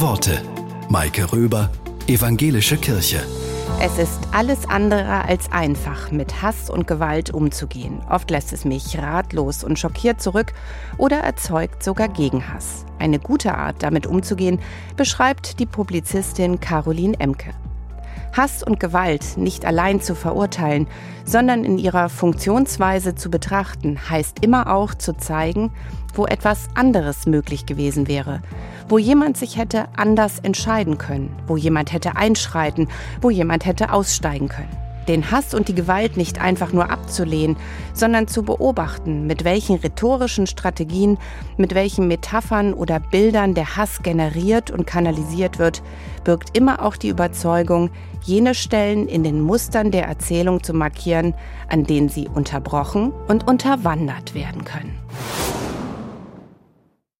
Worte. Maike Röber, Evangelische Kirche. Es ist alles andere als einfach, mit Hass und Gewalt umzugehen. Oft lässt es mich ratlos und schockiert zurück oder erzeugt sogar Gegenhass. Eine gute Art, damit umzugehen, beschreibt die Publizistin Caroline Emke. Hass und Gewalt nicht allein zu verurteilen, sondern in ihrer Funktionsweise zu betrachten, heißt immer auch zu zeigen, wo etwas anderes möglich gewesen wäre, wo jemand sich hätte anders entscheiden können, wo jemand hätte einschreiten, wo jemand hätte aussteigen können den Hass und die Gewalt nicht einfach nur abzulehnen, sondern zu beobachten, mit welchen rhetorischen Strategien, mit welchen Metaphern oder Bildern der Hass generiert und kanalisiert wird, birgt immer auch die Überzeugung, jene Stellen in den Mustern der Erzählung zu markieren, an denen sie unterbrochen und unterwandert werden können.